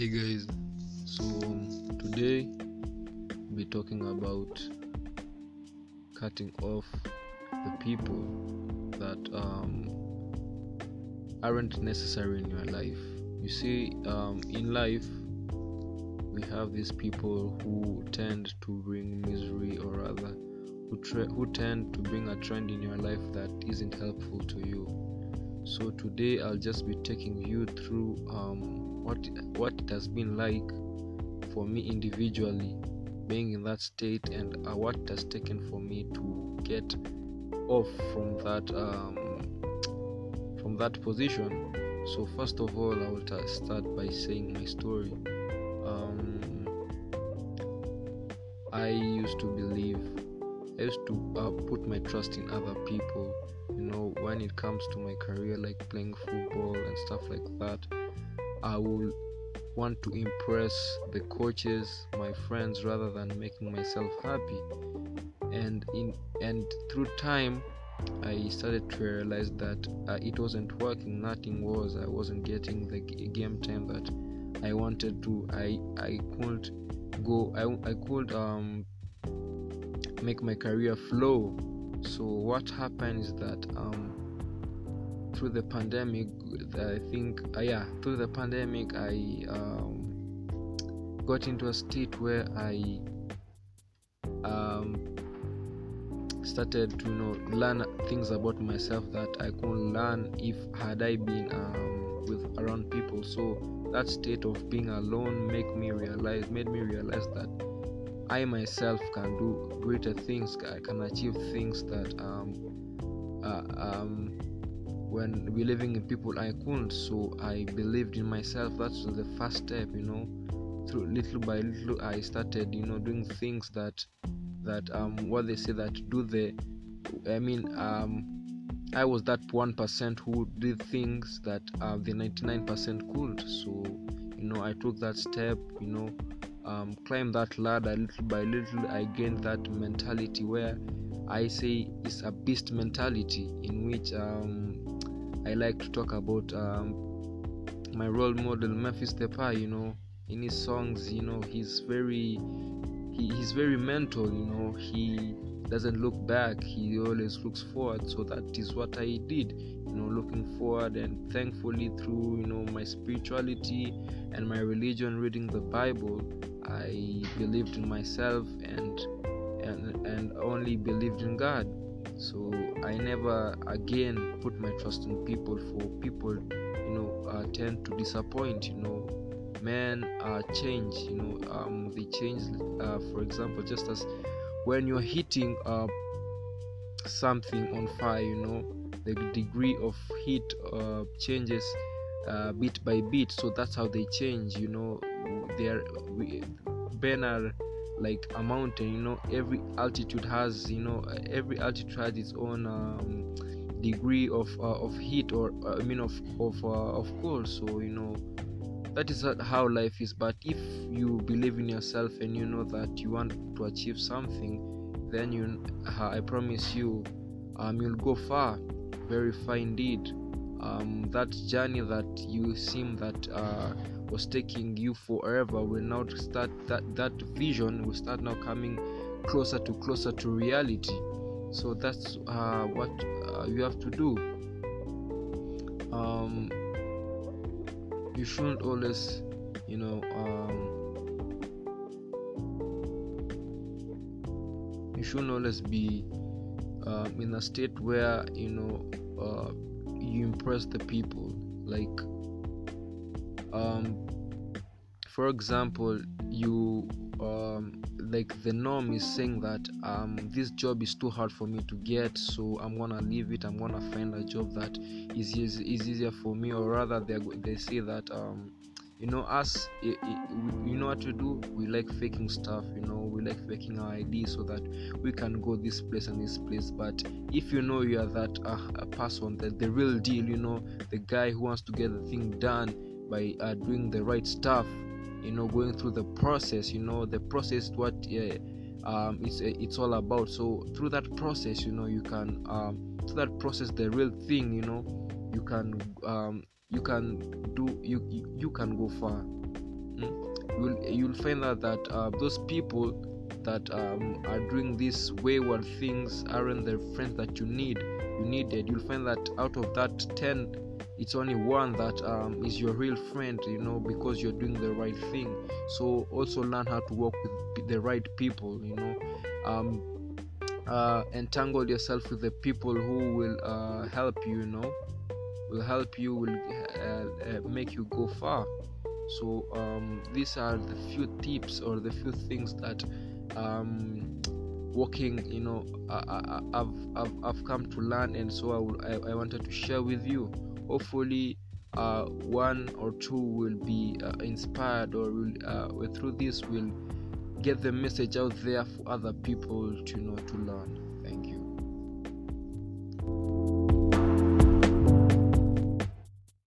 Hey guys, so um, today we'll be talking about cutting off the people that um, aren't necessary in your life. You see, um, in life, we have these people who tend to bring misery or rather who, tre- who tend to bring a trend in your life that isn't helpful to you. So today I'll just be taking you through um, what what it has been like for me individually being in that state and uh, what it has taken for me to get off from that um, from that position. So first of all, I will t- start by saying my story. Um, I used to believe used to uh, put my trust in other people. You know, when it comes to my career, like playing football and stuff like that, I will want to impress the coaches, my friends, rather than making myself happy. And in and through time, I started to realize that uh, it wasn't working. Nothing was. I wasn't getting the g- game time that I wanted to. I I couldn't go. I I could um make my career flow. So what happened is that um, through the pandemic, I think uh, yeah, through the pandemic, I um, got into a state where I um, started to you know learn things about myself that I couldn't learn if had I been um, with around people. So that state of being alone make me realize made me realize that I myself can do greater things. I can achieve things that um, uh, um, when believing in people I couldn't. So I believed in myself. That's the first step, you know. Through little by little, I started, you know, doing things that that um what they say that do the. I mean um. I was that one percent who did things that uh, the 99% couldn't. So, you know, I took that step. You know, um, climb that ladder little by little i gained that mentality where i say it's a beast mentality in which um, i like to talk about um, my role model memphis depay you know in his songs you know he's very he, he's very mental you know he doesn't look back he always looks forward so that is what i did you know looking forward and thankfully through you know my spirituality and my religion reading the bible I believed in myself and and and only believed in God. So I never again put my trust in people. For people, you know, uh, tend to disappoint. You know, men uh, change. You know, um, they change. Uh, for example, just as when you're heating uh, something on fire, you know, the degree of heat uh, changes uh, bit by bit. So that's how they change. You know, we, ben are like a mountain you know every altitude has you know every altitude has its own um, degree of uh, of heat or uh, i mean of of uh, of cold so you know that is how life is. But if you believe in yourself and you know that you want to achieve something then you i promise you um, you'll go far. Very far indeed um, that journey that you seem that uh, was taking you forever will now start that that vision will start now coming closer to closer to reality. So that's uh, what uh, you have to do. Um, you shouldn't always you know um, you shouldn't always be um, in a state where you know uh, you impress the people like um, for example you um, like the norm is saying that um, this job is too hard for me to get so i'm gonna leave it i'm gonna find a job that is, is, is easier for me or rather they, they say that um, you know us it, it, we, you know what to do? We like faking stuff you know we like faking our id so that we can go this place and this place. But if you know you are that uh, person that the real deal you know the guy who wants to get the thing done by uh, doing the right stuff you know going through the process you know the process what uh, um, it's it's all about. So through that process you know you can um, through that process the real thing you know you can um, you can do you you can go far. Mm, you'll you'll find out that uh, those people that um, are doing these wayward things aren't the friends that you need you needed. You'll find that out of that 10 it's only one that um, is your real friend you know because you're doing the right thing. So also learn how to work with the right people you know. Um, uh, entangle yourself with the people who will uh, help you you know will help you will uh, uh make you go far. So um, these are the few tips or the few things that um, working you know I, have I've, I've come to learn and so I, will, I, I wanted to share with you. Hopefully uh, one or two will be uh, inspired or will uh, through this will get the message out there for other people to know to learn